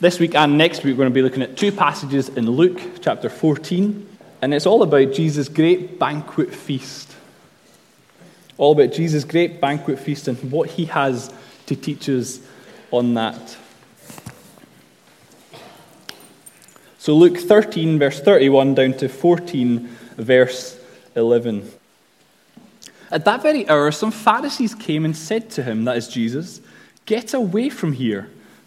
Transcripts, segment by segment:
This week and next week, we're going to be looking at two passages in Luke chapter 14, and it's all about Jesus' great banquet feast. All about Jesus' great banquet feast and what he has to teach us on that. So, Luke 13, verse 31, down to 14, verse 11. At that very hour, some Pharisees came and said to him, that is Jesus, Get away from here,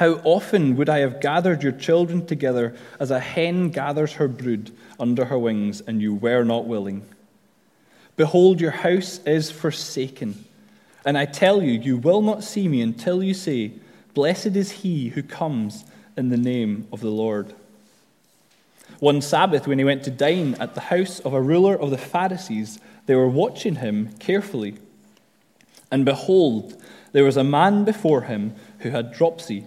How often would I have gathered your children together as a hen gathers her brood under her wings, and you were not willing? Behold, your house is forsaken. And I tell you, you will not see me until you say, Blessed is he who comes in the name of the Lord. One Sabbath, when he went to dine at the house of a ruler of the Pharisees, they were watching him carefully. And behold, there was a man before him who had dropsy.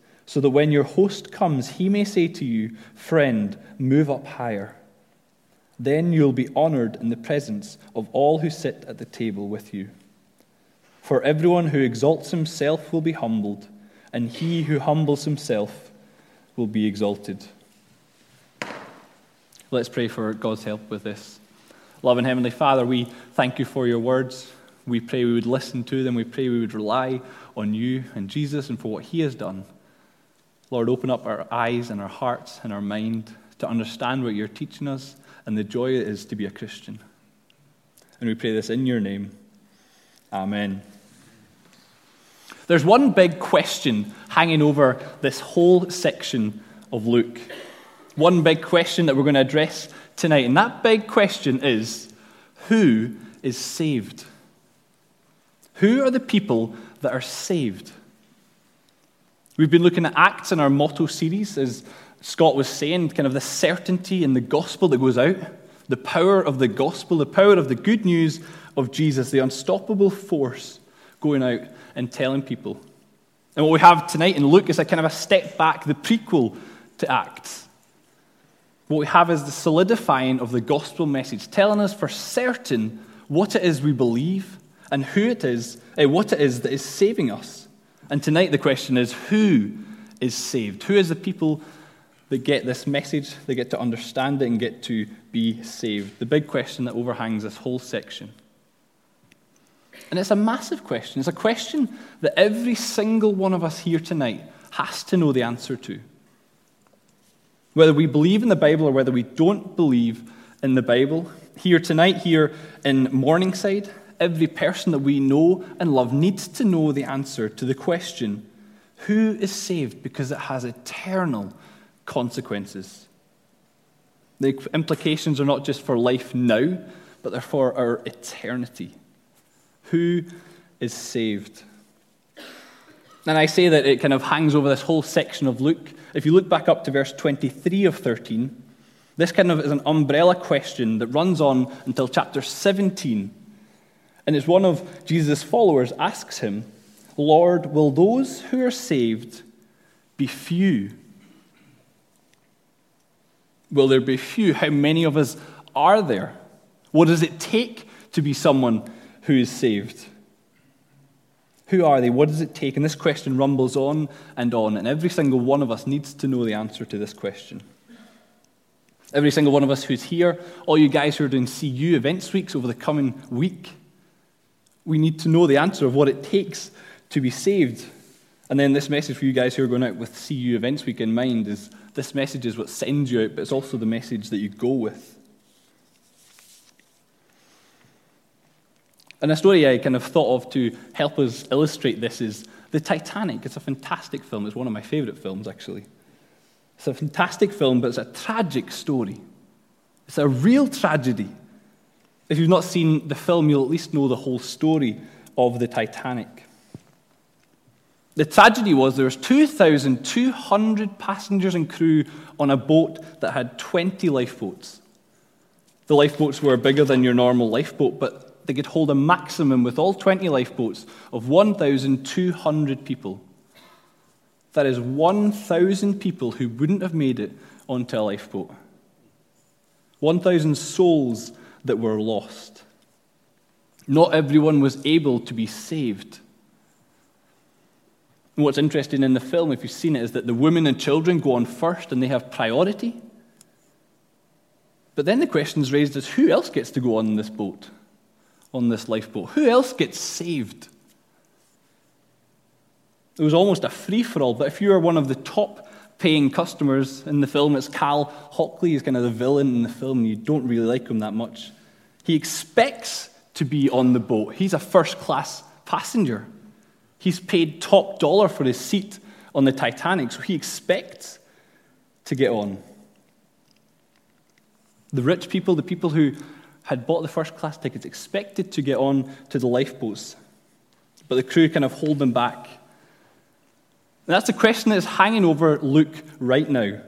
so that when your host comes, he may say to you, Friend, move up higher. Then you'll be honored in the presence of all who sit at the table with you. For everyone who exalts himself will be humbled, and he who humbles himself will be exalted. Let's pray for God's help with this. Loving Heavenly Father, we thank you for your words. We pray we would listen to them. We pray we would rely on you and Jesus and for what he has done. Lord, open up our eyes and our hearts and our mind to understand what you're teaching us and the joy it is to be a Christian. And we pray this in your name. Amen. There's one big question hanging over this whole section of Luke. One big question that we're going to address tonight. And that big question is who is saved? Who are the people that are saved? We've been looking at Acts in our motto series, as Scott was saying, kind of the certainty in the gospel that goes out, the power of the gospel, the power of the good news of Jesus, the unstoppable force going out and telling people. And what we have tonight in Luke is a kind of a step back, the prequel to Acts. What we have is the solidifying of the gospel message, telling us for certain what it is we believe and who it is, uh, what it is that is saving us. And tonight the question is who is saved? Who is the people that get this message, they get to understand it and get to be saved? The big question that overhangs this whole section. And it's a massive question. It's a question that every single one of us here tonight has to know the answer to. Whether we believe in the Bible or whether we don't believe in the Bible, here tonight, here in Morningside, every person that we know and love needs to know the answer to the question who is saved because it has eternal consequences. The implications are not just for life now, but they're for our eternity. Who is saved? And I say that it kind of hangs over this whole section of Luke. If you look back up to verse 23 of 13, this kind of is an umbrella question that runs on until chapter 17. And it's one of Jesus' followers asks him, Lord, will those who are saved be few? Will there be few? How many of us are there? What does it take to be someone who is saved? Who are they? What does it take? And this question rumbles on and on, and every single one of us needs to know the answer to this question. Every single one of us who's here, all you guys who are doing CU events weeks over the coming week, we need to know the answer of what it takes to be saved. And then this message for you guys who are going out with CU events week in mind is this message is what sends you out, but it's also the message that you go with. And a story I kind of thought of to help us illustrate this is The Titanic. It's a fantastic film. It's one of my favourite films, actually. It's a fantastic film, but it's a tragic story. It's a real tragedy. If you've not seen the film, you'll at least know the whole story of the Titanic. The tragedy was there was 2,200 passengers and crew on a boat that had 20 lifeboats. The lifeboats were bigger than your normal lifeboat, but they could hold a maximum with all 20 lifeboats of 1,200 people. That is 1,000 people who wouldn't have made it onto a lifeboat. 1,000 souls that were lost. Not everyone was able to be saved. And what's interesting in the film, if you've seen it, is that the women and children go on first and they have priority. But then the question is raised as who else gets to go on this boat? on this lifeboat. Who else gets saved? It was almost a free for all, but if you are one of the top paying customers in the film, it's Cal Hockley, he's kind of the villain in the film, and you don't really like him that much. He expects to be on the boat. He's a first class passenger. He's paid top dollar for his seat on the Titanic, so he expects to get on. The rich people, the people who had bought the first class tickets, expected to get on to the lifeboats, but the crew kind of hold them back. And that's the question that is hanging over Luke right now.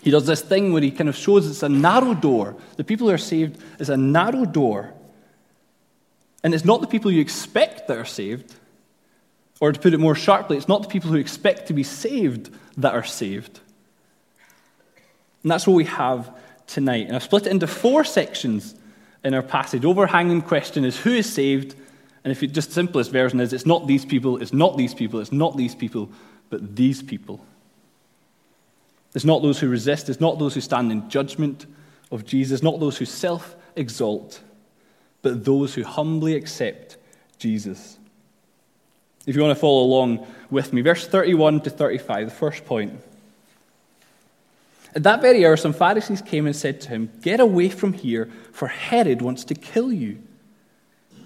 He does this thing where he kind of shows it's a narrow door. The people who are saved is a narrow door. And it's not the people you expect that are saved. Or to put it more sharply, it's not the people who expect to be saved that are saved. And that's what we have tonight. And I've split it into four sections in our passage. Overhanging question is who is saved? And if you just simplest version is it's not these people, it's not these people, it's not these people, but these people. It's not those who resist, it's not those who stand in judgment of Jesus, not those who self exalt, but those who humbly accept Jesus. If you want to follow along with me, verse 31 to 35, the first point. At that very hour, some Pharisees came and said to him, Get away from here, for Herod wants to kill you.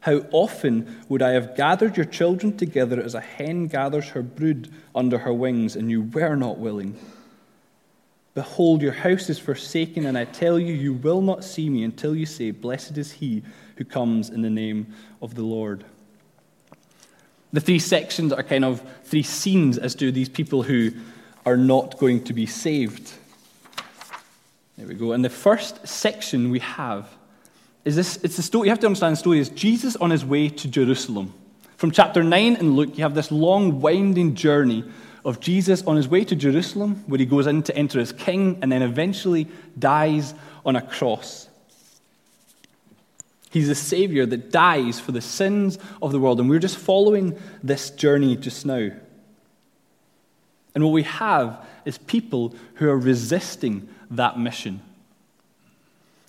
How often would I have gathered your children together as a hen gathers her brood under her wings, and you were not willing? Behold, your house is forsaken, and I tell you, you will not see me until you say, Blessed is he who comes in the name of the Lord. The three sections are kind of three scenes as to these people who are not going to be saved. There we go. And the first section we have is this it's the story you have to understand the story is Jesus on his way to Jerusalem. From chapter 9 in Luke, you have this long, winding journey of Jesus on his way to Jerusalem, where he goes in to enter as king and then eventually dies on a cross. He's the Savior that dies for the sins of the world, and we're just following this journey just now. And what we have is people who are resisting that mission.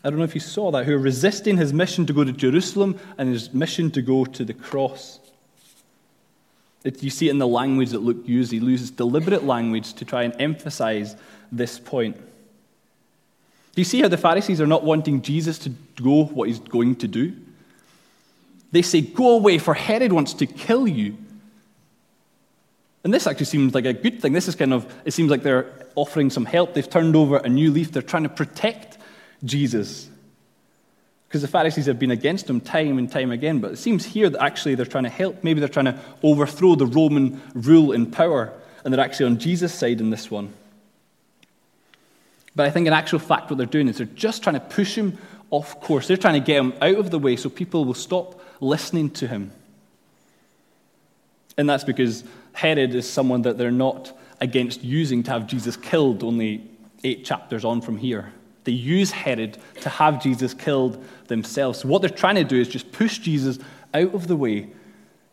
I don't know if you saw that, who are resisting his mission to go to Jerusalem and his mission to go to the cross. It, you see it in the language that Luke uses. He uses deliberate language to try and emphasize this point. Do you see how the Pharisees are not wanting Jesus to go what he's going to do? They say, Go away, for Herod wants to kill you. And this actually seems like a good thing. This is kind of, it seems like they're offering some help. They've turned over a new leaf. They're trying to protect Jesus. Because the Pharisees have been against him time and time again, but it seems here that actually they're trying to help. Maybe they're trying to overthrow the Roman rule and power, and they're actually on Jesus' side in this one. But I think in actual fact, what they're doing is they're just trying to push him off course. They're trying to get him out of the way so people will stop listening to him. And that's because Herod is someone that they're not against using to have Jesus killed only eight chapters on from here. They use Herod to have Jesus killed themselves. So what they're trying to do is just push Jesus out of the way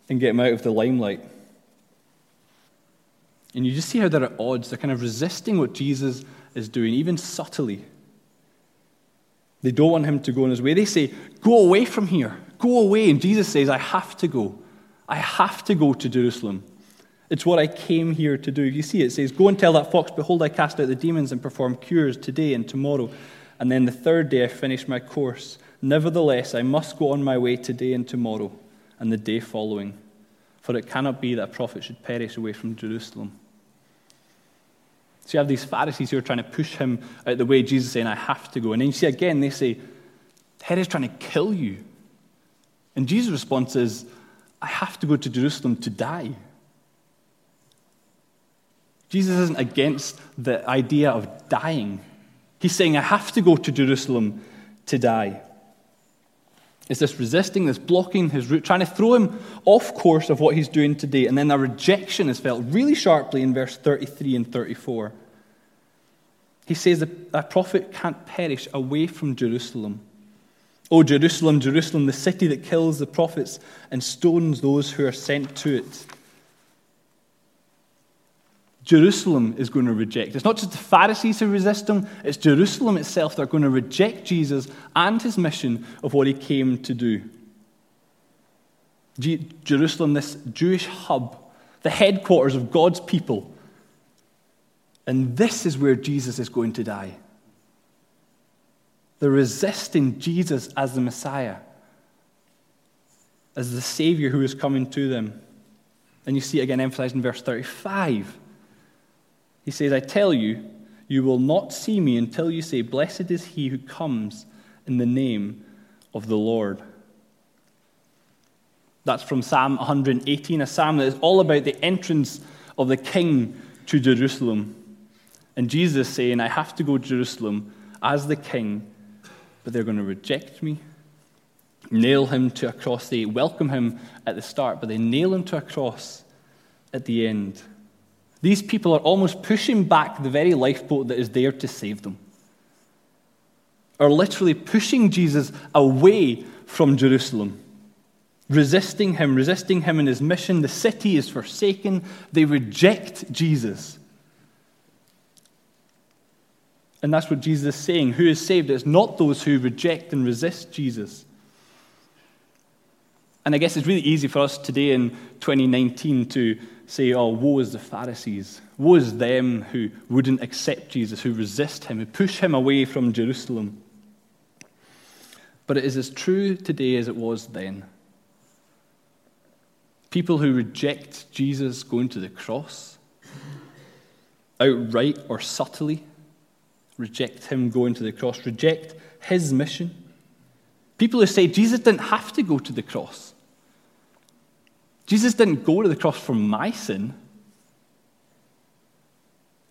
and get him out of the limelight. And you just see how they're at odds. They're kind of resisting what Jesus is doing, even subtly. They don't want him to go on his way. They say, Go away from here. Go away. And Jesus says, I have to go. I have to go to Jerusalem. It's what I came here to do. You see, it says, Go and tell that fox, Behold, I cast out the demons and perform cures today and tomorrow. And then the third day I finish my course. Nevertheless, I must go on my way today and tomorrow and the day following. For it cannot be that a prophet should perish away from Jerusalem. So you have these Pharisees who are trying to push him out the way, Jesus saying, I have to go. And then you see again, they say, Herod's trying to kill you. And Jesus' response is, I have to go to Jerusalem to die. Jesus isn't against the idea of dying. He's saying, I have to go to Jerusalem to die. It's this resisting, this blocking his route, trying to throw him off course of what he's doing today. And then a rejection is felt really sharply in verse 33 and 34. He says a prophet can't perish away from Jerusalem. Oh, Jerusalem, Jerusalem, the city that kills the prophets and stones those who are sent to it. Jerusalem is going to reject. It's not just the Pharisees who resist him, it's Jerusalem itself that are going to reject Jesus and his mission of what he came to do. Jerusalem, this Jewish hub, the headquarters of God's people. And this is where Jesus is going to die. They're resisting Jesus as the Messiah, as the Savior who is coming to them. And you see it again emphasized in verse 35. He says, I tell you, you will not see me until you say, Blessed is he who comes in the name of the Lord. That's from Psalm 118, a psalm that is all about the entrance of the king to Jerusalem. And Jesus saying, I have to go to Jerusalem as the king, but they're going to reject me, nail him to a cross. They welcome him at the start, but they nail him to a cross at the end. These people are almost pushing back the very lifeboat that is there to save them. Are literally pushing Jesus away from Jerusalem, resisting him, resisting him in his mission. The city is forsaken. They reject Jesus. And that's what Jesus is saying. Who is saved? It's not those who reject and resist Jesus. And I guess it's really easy for us today in 2019 to say, oh, woe is the Pharisees. Woe is them who wouldn't accept Jesus, who resist him, who push him away from Jerusalem. But it is as true today as it was then. People who reject Jesus going to the cross, outright or subtly, reject him going to the cross, reject his mission. People who say Jesus didn't have to go to the cross. Jesus didn't go to the cross for my sin.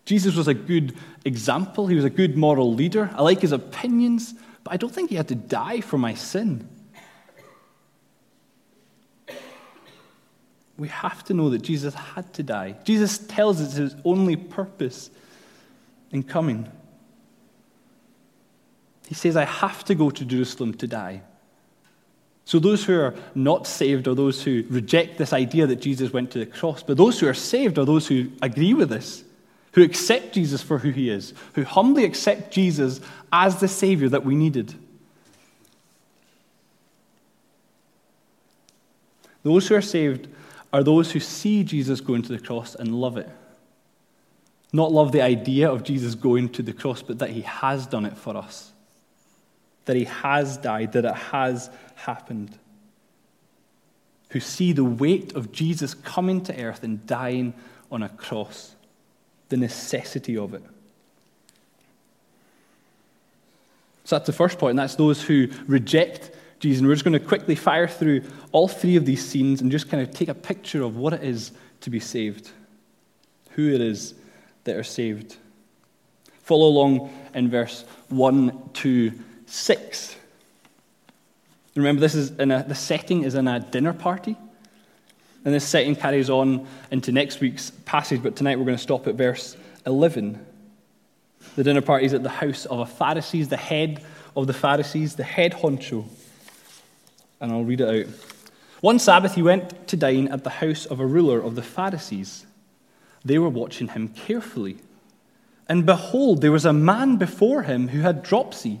Jesus was a good example. He was a good moral leader. I like his opinions, but I don't think he had to die for my sin. We have to know that Jesus had to die. Jesus tells us his only purpose in coming. He says, I have to go to Jerusalem to die. So, those who are not saved are those who reject this idea that Jesus went to the cross. But those who are saved are those who agree with this, who accept Jesus for who he is, who humbly accept Jesus as the Savior that we needed. Those who are saved are those who see Jesus going to the cross and love it. Not love the idea of Jesus going to the cross, but that he has done it for us that he has died, that it has happened, who see the weight of Jesus coming to earth and dying on a cross, the necessity of it. So that's the first point, and that's those who reject Jesus. And we're just going to quickly fire through all three of these scenes and just kind of take a picture of what it is to be saved, who it is that are saved. Follow along in verse 1 to 6. Remember, this is in a, the setting is in a dinner party. And this setting carries on into next week's passage, but tonight we're going to stop at verse 11. The dinner party is at the house of a Pharisees, the head of the Pharisees, the head honcho. And I'll read it out. One Sabbath he went to dine at the house of a ruler of the Pharisees. They were watching him carefully. And behold, there was a man before him who had dropsy.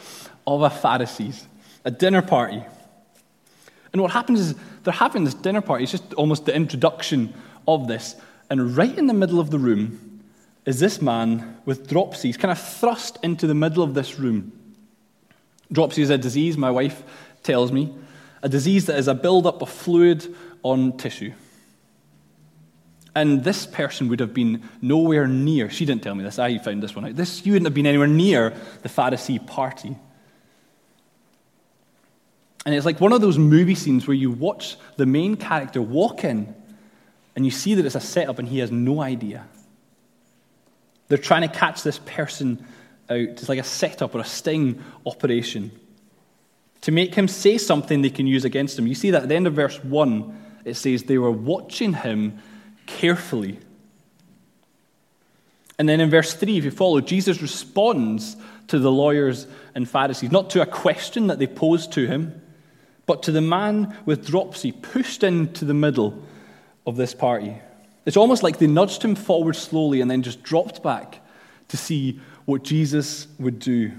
of a Pharisees, a dinner party. And what happens is they're having this dinner party. It's just almost the introduction of this. And right in the middle of the room, is this man with dropsy. He's kind of thrust into the middle of this room. Dropsy is a disease, my wife tells me, a disease that is a buildup of fluid on tissue. And this person would have been nowhere near, she didn't tell me this, I found this one out. This, you wouldn't have been anywhere near the Pharisee party. And it's like one of those movie scenes where you watch the main character walk in and you see that it's a setup and he has no idea. They're trying to catch this person out. It's like a setup or a sting operation to make him say something they can use against him. You see that at the end of verse 1, it says they were watching him carefully. And then in verse 3, if you follow, Jesus responds to the lawyers and Pharisees, not to a question that they posed to him, but to the man with dropsy pushed into the middle of this party. It's almost like they nudged him forward slowly and then just dropped back to see what Jesus would do.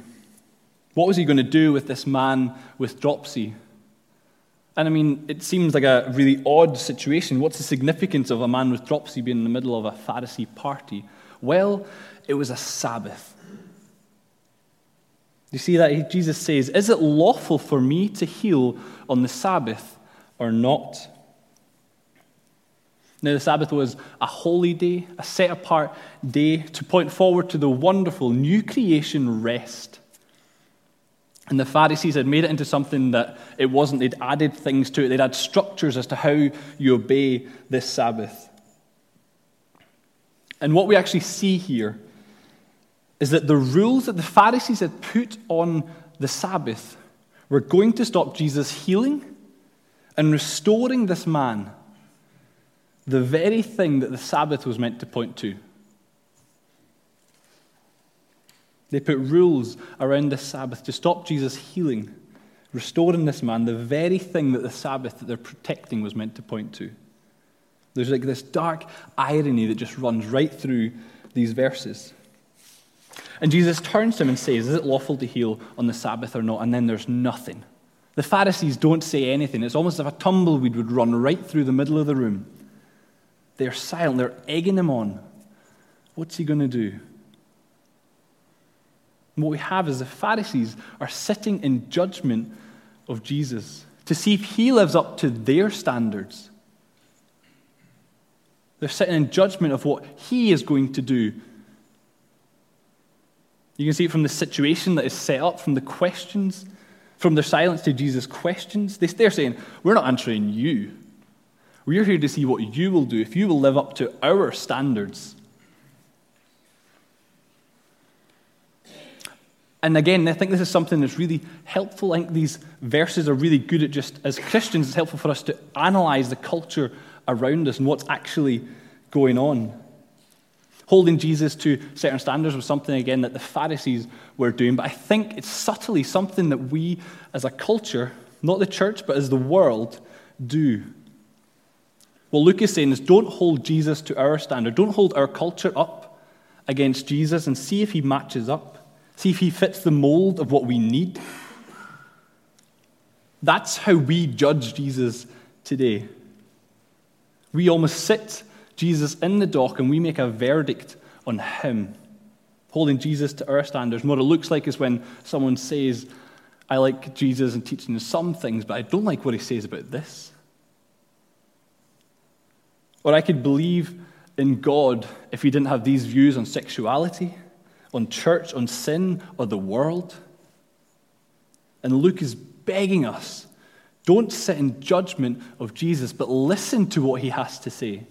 What was he going to do with this man with dropsy? And I mean, it seems like a really odd situation. What's the significance of a man with dropsy being in the middle of a Pharisee party? Well, it was a Sabbath. You see that Jesus says, Is it lawful for me to heal on the Sabbath or not? Now, the Sabbath was a holy day, a set apart day to point forward to the wonderful new creation rest. And the Pharisees had made it into something that it wasn't. They'd added things to it, they'd had structures as to how you obey this Sabbath. And what we actually see here is that the rules that the Pharisees had put on the Sabbath were going to stop Jesus healing and restoring this man the very thing that the Sabbath was meant to point to. They put rules around the Sabbath to stop Jesus healing, restoring this man, the very thing that the Sabbath that they're protecting was meant to point to. There's like this dark irony that just runs right through these verses. And Jesus turns to him and says, Is it lawful to heal on the Sabbath or not? And then there's nothing. The Pharisees don't say anything. It's almost as if a tumbleweed would run right through the middle of the room. They're silent, they're egging him on. What's he going to do? What we have is the Pharisees are sitting in judgment of Jesus to see if he lives up to their standards. They're sitting in judgment of what he is going to do. You can see it from the situation that is set up, from the questions, from their silence to Jesus' questions. They're saying, We're not answering you. We're here to see what you will do if you will live up to our standards. And again, I think this is something that's really helpful. I think these verses are really good at just, as Christians, it's helpful for us to analyze the culture around us and what's actually going on. Holding Jesus to certain standards was something, again, that the Pharisees were doing. But I think it's subtly something that we as a culture, not the church, but as the world, do. What Luke is saying is don't hold Jesus to our standard. Don't hold our culture up against Jesus and see if he matches up. See if he fits the mold of what we need. That's how we judge Jesus today. We almost sit Jesus in the dock and we make a verdict on him, holding Jesus to our standards. And what it looks like is when someone says, I like Jesus and teaching some things, but I don't like what he says about this. Or I could believe in God if he didn't have these views on sexuality, on church, on sin, or the world. And Luke is begging us don't sit in judgment of Jesus, but listen to what he has to say.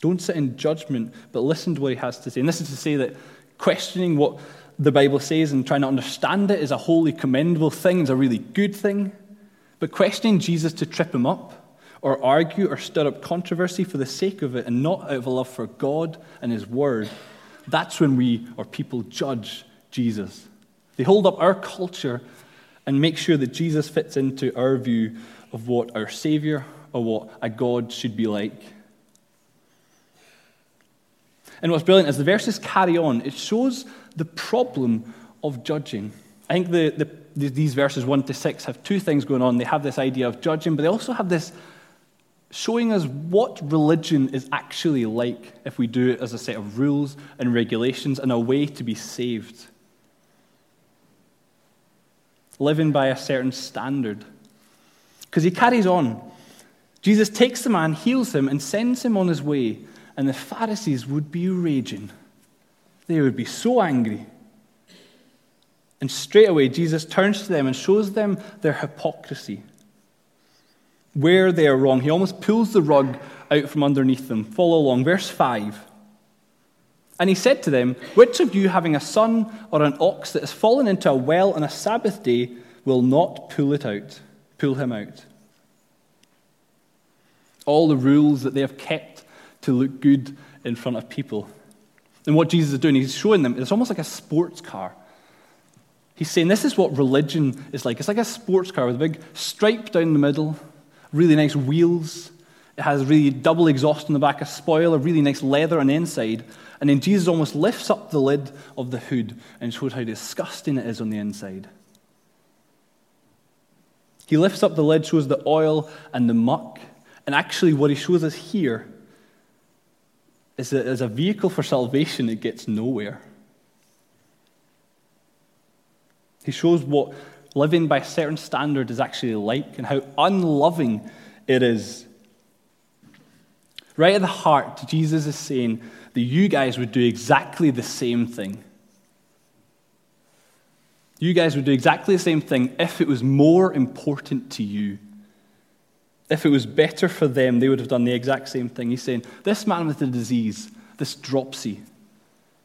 Don't sit in judgment, but listen to what he has to say. And this is to say that questioning what the Bible says and trying to understand it is a wholly commendable thing, is a really good thing. But questioning Jesus to trip him up, or argue or stir up controversy for the sake of it and not out of a love for God and his word, that's when we or people judge Jesus. They hold up our culture and make sure that Jesus fits into our view of what our Savior or what a God should be like. And what's brilliant is the verses carry on, it shows the problem of judging. I think the, the, these verses 1 to 6 have two things going on. They have this idea of judging, but they also have this showing us what religion is actually like if we do it as a set of rules and regulations and a way to be saved. Living by a certain standard. Because he carries on. Jesus takes the man, heals him, and sends him on his way and the Pharisees would be raging. They would be so angry. And straight away, Jesus turns to them and shows them their hypocrisy. Where they are wrong. He almost pulls the rug out from underneath them. Follow along. Verse 5. And he said to them, Which of you, having a son or an ox that has fallen into a well on a Sabbath day, will not pull it out, pull him out? All the rules that they have kept to look good in front of people. And what Jesus is doing, he's showing them, it's almost like a sports car. He's saying this is what religion is like. It's like a sports car with a big stripe down the middle, really nice wheels. It has really double exhaust on the back, a spoiler, really nice leather on the inside. And then Jesus almost lifts up the lid of the hood and shows how disgusting it is on the inside. He lifts up the lid, shows the oil and the muck. And actually, what he shows us here is that as a vehicle for salvation, it gets nowhere. He shows what living by a certain standard is actually like and how unloving it is. Right at the heart, Jesus is saying that you guys would do exactly the same thing. You guys would do exactly the same thing if it was more important to you. If it was better for them, they would have done the exact same thing. He's saying, This man with the disease, this dropsy,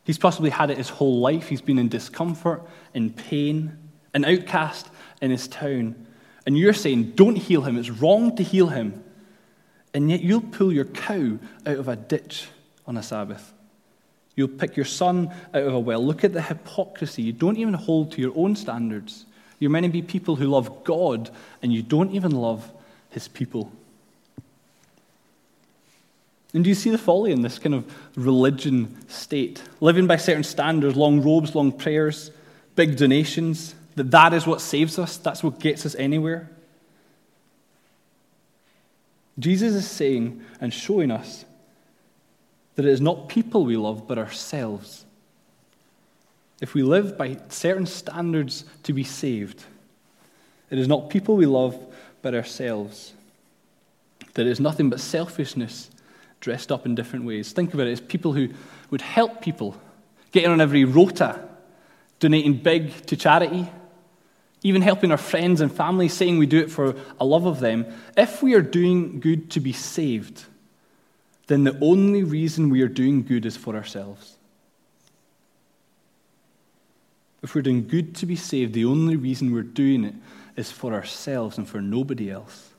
he's possibly had it his whole life. He's been in discomfort, in pain, an outcast in his town. And you're saying, Don't heal him. It's wrong to heal him. And yet you'll pull your cow out of a ditch on a Sabbath. You'll pick your son out of a well. Look at the hypocrisy. You don't even hold to your own standards. You're meant to be people who love God, and you don't even love his people. And do you see the folly in this kind of religion state? Living by certain standards, long robes, long prayers, big donations, that that is what saves us, that's what gets us anywhere. Jesus is saying and showing us that it is not people we love, but ourselves. If we live by certain standards to be saved, it is not people we love, but ourselves. That is nothing but selfishness dressed up in different ways. Think about it as people who would help people, getting on every rota, donating big to charity, even helping our friends and family, saying we do it for a love of them. If we are doing good to be saved, then the only reason we are doing good is for ourselves. If we're doing good to be saved, the only reason we're doing it is for ourselves and for nobody else.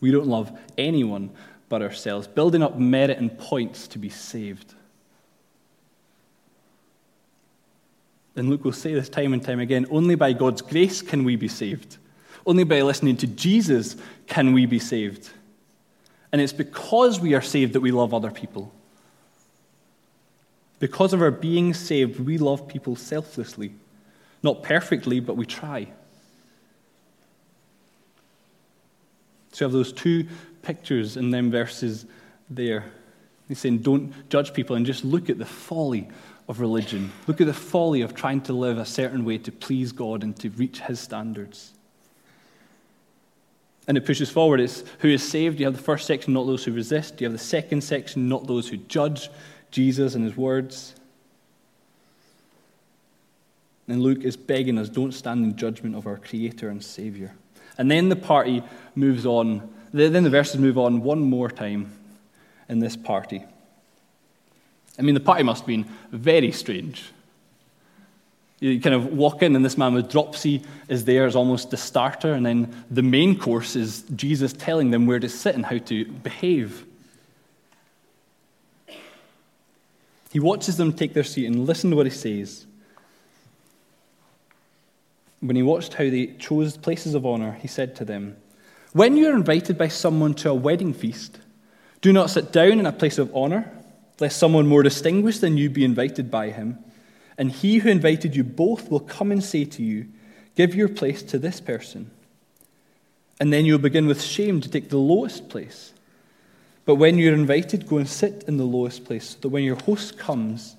We don't love anyone but ourselves, building up merit and points to be saved. And Luke will say this time and time again only by God's grace can we be saved. Only by listening to Jesus can we be saved. And it's because we are saved that we love other people. Because of our being saved, we love people selflessly. Not perfectly, but we try. So you have those two pictures in them verses there. He's saying, don't judge people and just look at the folly of religion. Look at the folly of trying to live a certain way to please God and to reach His standards. And it pushes forward. It's who is saved. You have the first section, not those who resist. You have the second section, not those who judge Jesus and His words. And Luke is begging us don't stand in judgment of our Creator and Savior. And then the party moves on. Then the verses move on one more time in this party. I mean, the party must have been very strange. You kind of walk in, and this man with dropsy is there as almost the starter, and then the main course is Jesus telling them where to sit and how to behave. He watches them take their seat and listen to what he says. When he watched how they chose places of honor, he said to them, When you are invited by someone to a wedding feast, do not sit down in a place of honor, lest someone more distinguished than you be invited by him. And he who invited you both will come and say to you, Give your place to this person. And then you'll begin with shame to take the lowest place. But when you're invited, go and sit in the lowest place, so that when your host comes,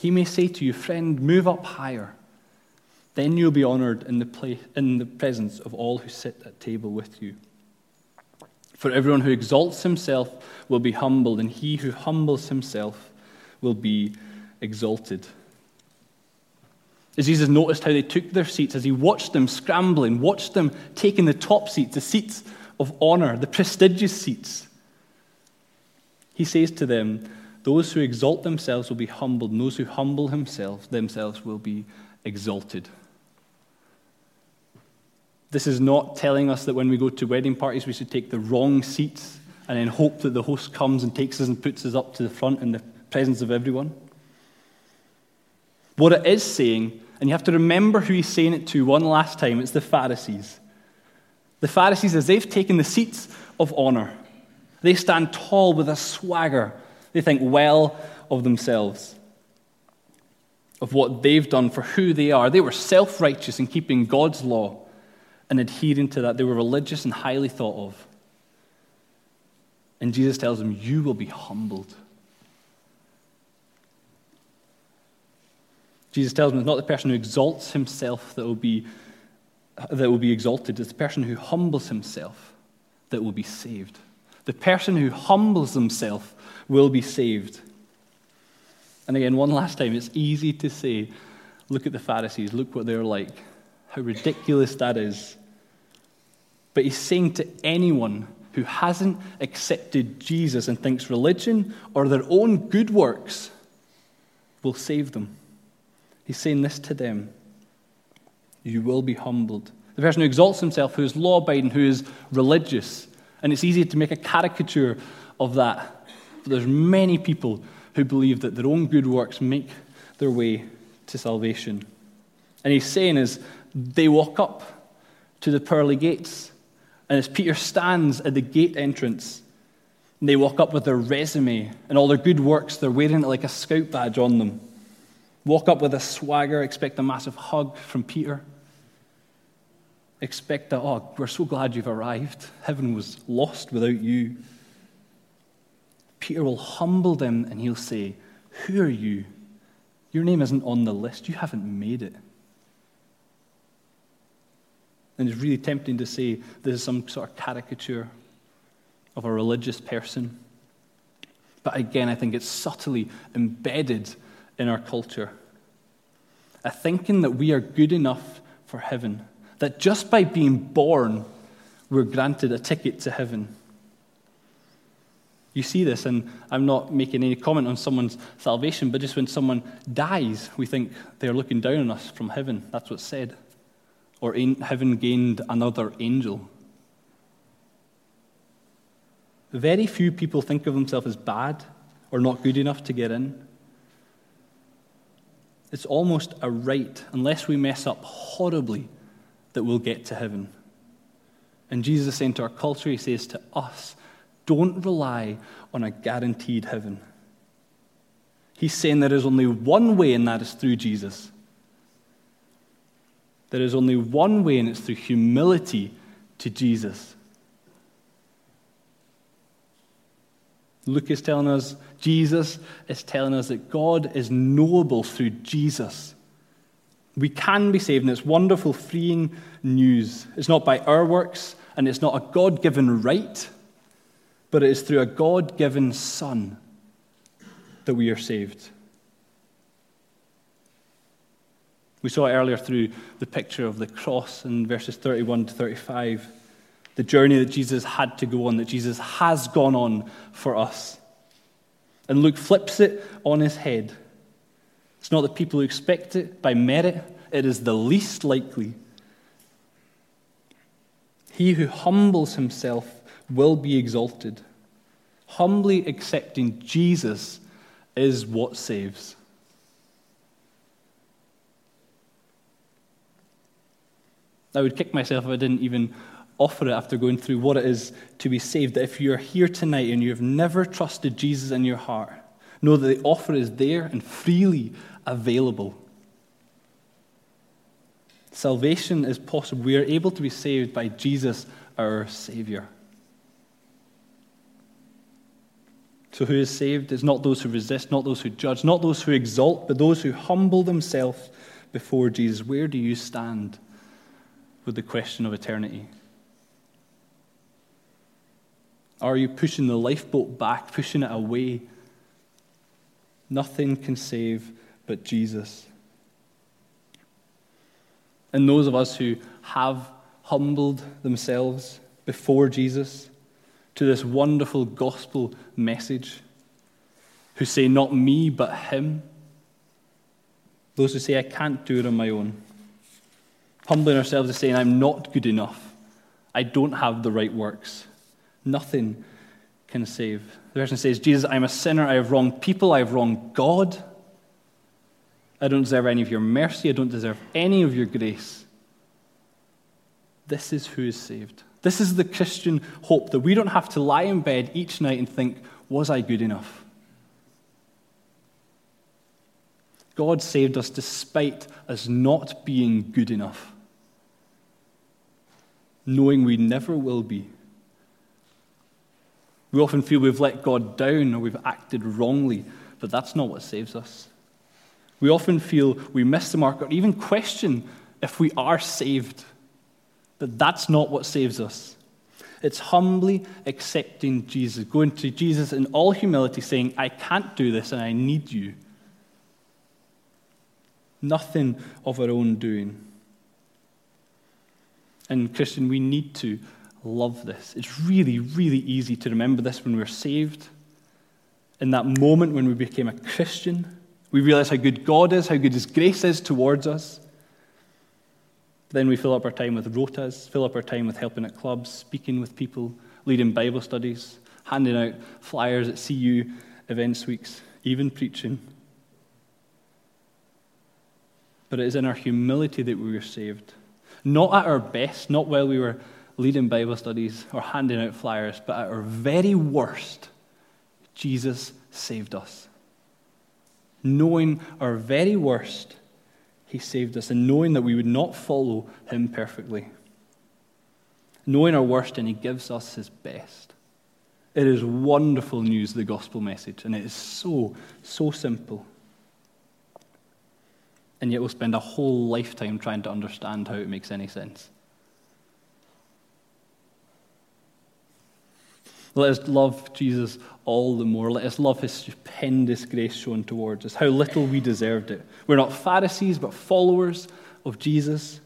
he may say to you, Friend, move up higher. Then you'll be honored in the, place, in the presence of all who sit at table with you. For everyone who exalts himself will be humbled, and he who humbles himself will be exalted. As Jesus noticed how they took their seats, as he watched them scrambling, watched them taking the top seats, the seats of honor, the prestigious seats, he says to them, Those who exalt themselves will be humbled, and those who humble themselves, themselves will be exalted. This is not telling us that when we go to wedding parties, we should take the wrong seats and then hope that the host comes and takes us and puts us up to the front in the presence of everyone. What it is saying, and you have to remember who he's saying it to one last time, it's the Pharisees. The Pharisees, as they've taken the seats of honor, they stand tall with a swagger. They think well of themselves, of what they've done for who they are. They were self righteous in keeping God's law and adhering to that. They were religious and highly thought of. And Jesus tells them, You will be humbled. Jesus tells them it's not the person who exalts himself that will be, that will be exalted, it's the person who humbles himself that will be saved. The person who humbles himself will be saved. And again, one last time, it's easy to say, look at the Pharisees, look what they're like. How ridiculous that is. But he's saying to anyone who hasn't accepted Jesus and thinks religion or their own good works will save them. He's saying this to them You will be humbled. The person who exalts himself, who is law abiding, who is religious, and it's easy to make a caricature of that. But there's many people who believe that their own good works make their way to salvation. And he's saying is they walk up to the pearly gates and as Peter stands at the gate entrance, and they walk up with their resume and all their good works. They're wearing it like a scout badge on them. Walk up with a swagger, expect a massive hug from Peter. Expect that, oh, we're so glad you've arrived. Heaven was lost without you. Peter will humble them and he'll say, Who are you? Your name isn't on the list. You haven't made it. And it's really tempting to say this is some sort of caricature of a religious person. But again, I think it's subtly embedded in our culture. A thinking that we are good enough for heaven, that just by being born, we're granted a ticket to heaven. You see this, and I'm not making any comment on someone's salvation, but just when someone dies, we think they're looking down on us from heaven. That's what's said or having gained another angel. Very few people think of themselves as bad or not good enough to get in. It's almost a right, unless we mess up horribly, that we'll get to heaven. And Jesus is saying to our culture, He says to us, don't rely on a guaranteed heaven. He's saying there is only one way, and that is through Jesus. There is only one way, and it's through humility to Jesus. Luke is telling us, Jesus is telling us that God is knowable through Jesus. We can be saved, and it's wonderful, freeing news. It's not by our works, and it's not a God given right, but it is through a God given Son that we are saved. We saw earlier through the picture of the cross in verses 31 to 35 the journey that Jesus had to go on, that Jesus has gone on for us. And Luke flips it on his head. It's not the people who expect it by merit, it is the least likely. He who humbles himself will be exalted. Humbly accepting Jesus is what saves. I would kick myself if I didn't even offer it after going through what it is to be saved. That if you're here tonight and you have never trusted Jesus in your heart, know that the offer is there and freely available. Salvation is possible. We are able to be saved by Jesus, our Savior. So, who is saved is not those who resist, not those who judge, not those who exalt, but those who humble themselves before Jesus. Where do you stand with the question of eternity? Are you pushing the lifeboat back, pushing it away? Nothing can save but Jesus. And those of us who have humbled themselves before Jesus to this wonderful gospel message, who say, Not me, but Him, those who say, I can't do it on my own, humbling ourselves and saying, I'm not good enough, I don't have the right works. Nothing can save. The person says, Jesus, I'm a sinner. I have wronged people. I have wronged God. I don't deserve any of your mercy. I don't deserve any of your grace. This is who is saved. This is the Christian hope that we don't have to lie in bed each night and think, Was I good enough? God saved us despite us not being good enough, knowing we never will be. We often feel we've let God down or we've acted wrongly, but that's not what saves us. We often feel we miss the mark or even question if we are saved, but that's not what saves us. It's humbly accepting Jesus, going to Jesus in all humility, saying, I can't do this and I need you. Nothing of our own doing. And, Christian, we need to love this. It's really, really easy to remember this when we're saved. In that moment when we became a Christian, we realize how good God is, how good His grace is towards us. Then we fill up our time with rotas, fill up our time with helping at clubs, speaking with people, leading Bible studies, handing out flyers at CU events weeks, even preaching. But it is in our humility that we were saved. Not at our best, not while we were leading Bible studies or handing out flyers, but at our very worst, Jesus saved us. Knowing our very worst, He saved us, and knowing that we would not follow Him perfectly. Knowing our worst, and He gives us His best. It is wonderful news, the gospel message, and it is so, so simple. And yet we'll spend a whole lifetime trying to understand how it makes any sense. Let us love Jesus all the more. Let us love his stupendous grace shown towards us, how little we deserved it. We're not Pharisees, but followers of Jesus.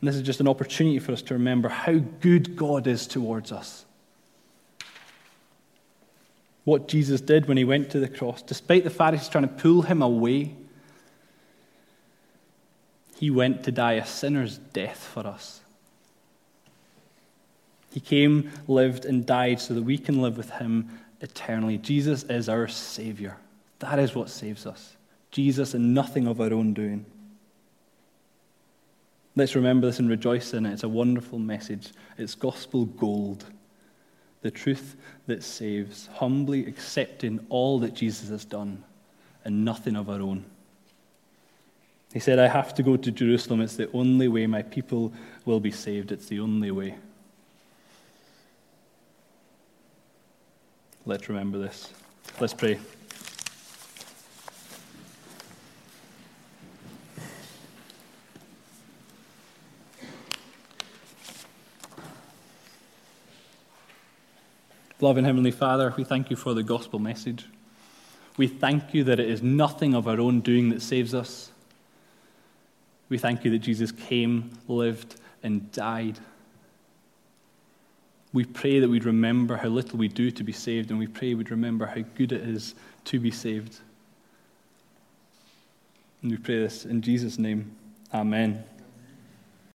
And this is just an opportunity for us to remember how good God is towards us. What Jesus did when he went to the cross, despite the Pharisees trying to pull him away, he went to die a sinner's death for us. He came, lived, and died so that we can live with him eternally. Jesus is our Savior. That is what saves us. Jesus and nothing of our own doing. Let's remember this and rejoice in it. It's a wonderful message. It's gospel gold. The truth that saves, humbly accepting all that Jesus has done and nothing of our own. He said, I have to go to Jerusalem. It's the only way my people will be saved. It's the only way. Let's remember this. Let's pray. Loving Heavenly Father, we thank you for the gospel message. We thank you that it is nothing of our own doing that saves us. We thank you that Jesus came, lived, and died. We pray that we'd remember how little we do to be saved, and we pray we'd remember how good it is to be saved. And we pray this in Jesus' name. Amen.